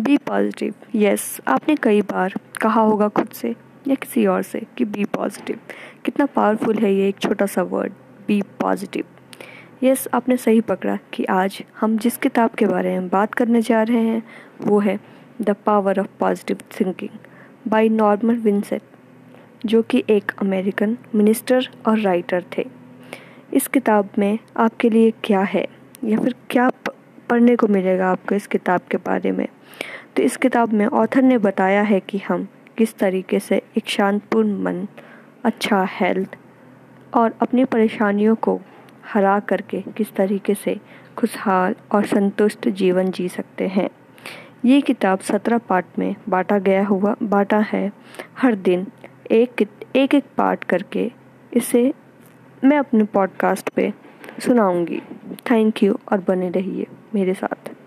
B positive yes आपने कई बार कहा होगा खुद से या किसी और से कि बी पॉजिटिव कितना पावरफुल है ये एक छोटा सा वर्ड बी पॉजिटिव यस आपने सही पकड़ा कि आज हम जिस किताब के बारे में बात करने जा रहे हैं, वो है the power of positive thinking by Norman Vincent जो कि एक अमेरिकन मिनिस्टर और राइटर थे। इस किताब में आपके लिए क्या है या फिर क्या पढ़ने को मिलेगा आपको इस किताब के बारे में। तो इस किताब में ऑथर ने बताया है कि हम किस तरीके से एक शांतपूर्ण मन अच्छा हेल्थ और अपनी परेशानियों को हरा करके किस तरीके से खुशहाल और संतुष्ट जीवन जी सकते हैं। ये किताब सत्रह पार्ट में बांटा गया हुआ, बांटा है हर दिन एक एक एक पार्ट करके। इसे मैं अपने पॉडकास्ट पे सुनाऊँगी। थैंक यू और बने रहिए मेरे साथ।